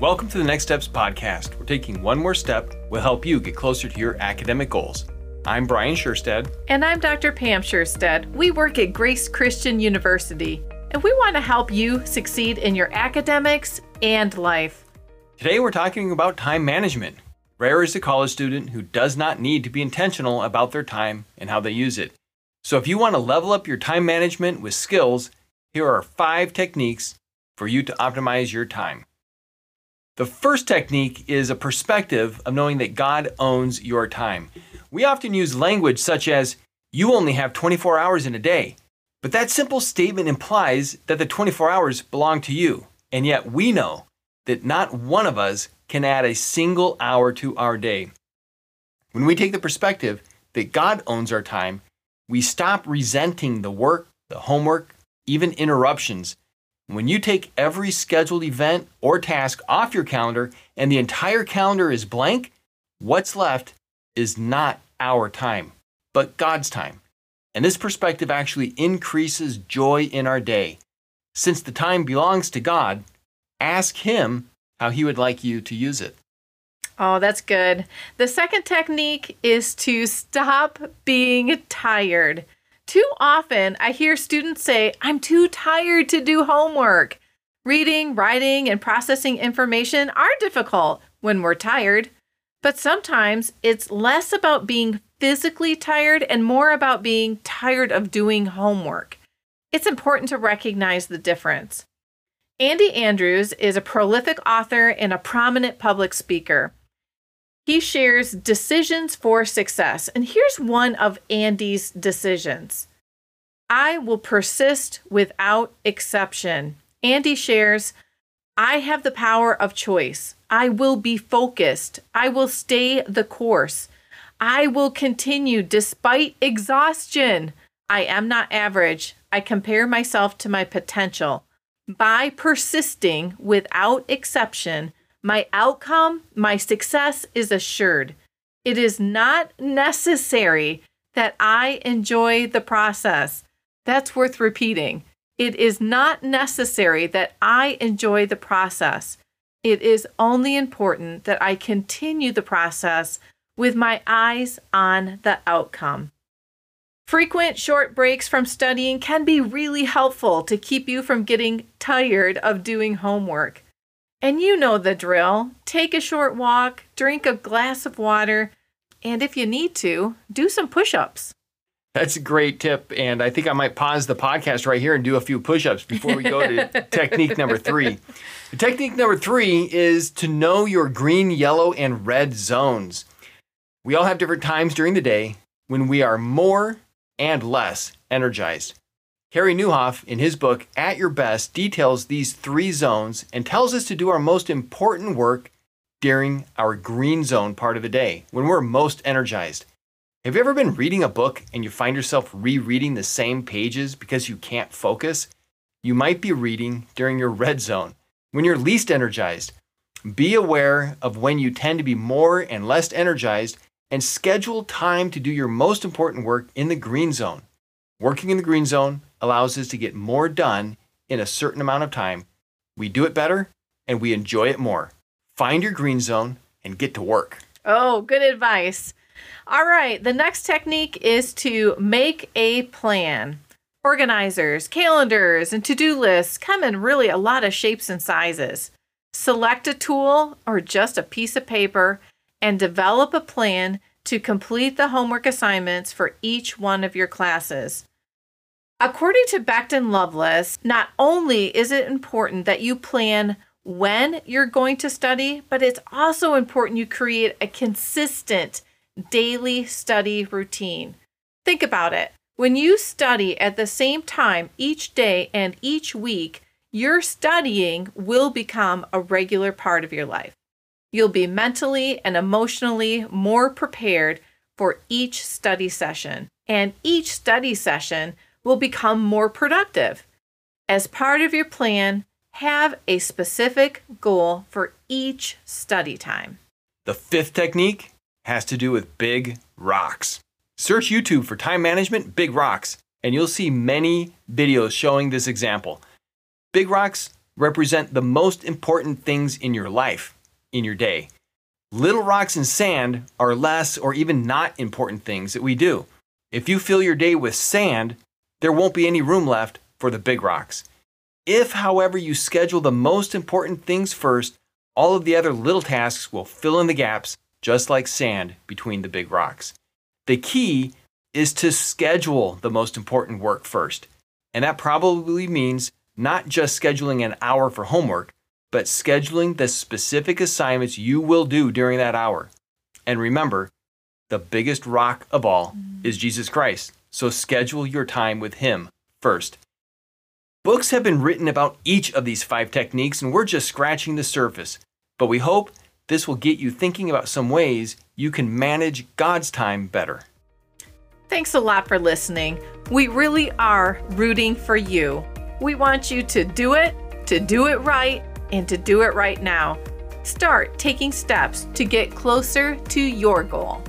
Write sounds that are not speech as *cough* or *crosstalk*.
Welcome to the Next Steps podcast. We're taking one more step We'll help you get closer to your academic goals. I'm Brian Scherstedt. And I'm Dr. Pam Scherstedt. We work at Grace Christian University, and we want to help you succeed in your academics and life. Today we're talking about time management. Rare is the college student who does not need to be intentional about their time and how they use it. So if you want to level up your time management with skills, here are five techniques for you to optimize your time. The first technique is a perspective of knowing that God owns your time. We often use language such as, you only have 24 hours in a day. But that simple statement implies that the 24 hours belong to you. And yet we know that not one of us can add a single hour to our day. When we take the perspective that God owns our time, we stop resenting the work, the homework, even interruptions when you take every scheduled event or task off your calendar and the entire calendar is blank, what's left is not our time, but God's time. And this perspective actually increases joy in our day. Since the time belongs to God, ask Him how He would like you to use it. Oh, that's good. The second technique is to stop being tired. Too often, I hear students say, I'm too tired to do homework. Reading, writing, and processing information are difficult when we're tired, but sometimes it's less about being physically tired and more about being tired of doing homework. It's important to recognize the difference. Andy Andrews is a prolific author and a prominent public speaker. He shares decisions for success. And here's one of Andy's decisions I will persist without exception. Andy shares, I have the power of choice. I will be focused. I will stay the course. I will continue despite exhaustion. I am not average. I compare myself to my potential. By persisting without exception, my outcome, my success is assured. It is not necessary that I enjoy the process. That's worth repeating. It is not necessary that I enjoy the process. It is only important that I continue the process with my eyes on the outcome. Frequent short breaks from studying can be really helpful to keep you from getting tired of doing homework. And you know the drill take a short walk, drink a glass of water, and if you need to, do some push ups. That's a great tip. And I think I might pause the podcast right here and do a few push ups before we go to *laughs* technique number three. Technique number three is to know your green, yellow, and red zones. We all have different times during the day when we are more and less energized. Carey Nieuwhof, in his book At Your Best, details these three zones and tells us to do our most important work during our green zone part of the day, when we're most energized. Have you ever been reading a book and you find yourself rereading the same pages because you can't focus? You might be reading during your red zone, when you're least energized. Be aware of when you tend to be more and less energized and schedule time to do your most important work in the green zone. Working in the green zone allows us to get more done in a certain amount of time. We do it better and we enjoy it more. Find your green zone and get to work. Oh, good advice. All right, the next technique is to make a plan. Organizers, calendars, and to do lists come in really a lot of shapes and sizes. Select a tool or just a piece of paper and develop a plan to complete the homework assignments for each one of your classes. According to Becton Loveless, not only is it important that you plan when you're going to study, but it's also important you create a consistent daily study routine. Think about it. When you study at the same time each day and each week, your studying will become a regular part of your life. You'll be mentally and emotionally more prepared for each study session, and each study session will become more productive. As part of your plan, have a specific goal for each study time. The fifth technique has to do with big rocks. Search YouTube for time management big rocks, and you'll see many videos showing this example. Big rocks represent the most important things in your life, in your day. Little rocks and sand are less or even not important things that we do. If you fill your day with sand, there won't be any room left for the big rocks. If, however, you schedule the most important things first, all of the other little tasks will fill in the gaps, just like sand between the big rocks. The key is to schedule the most important work first. And that probably means not just scheduling an hour for homework, but scheduling the specific assignments you will do during that hour. And remember, the biggest rock of all mm. is Jesus Christ. So schedule your time with Him first. Books have been written about each of these five techniques, and we're just scratching the surface. But we hope this will get you thinking about some ways you can manage God's time better. Thanks a lot for listening. We really are rooting for you. We want you to do it, to do it right, and to do it right now. Start taking steps to get closer to your goal.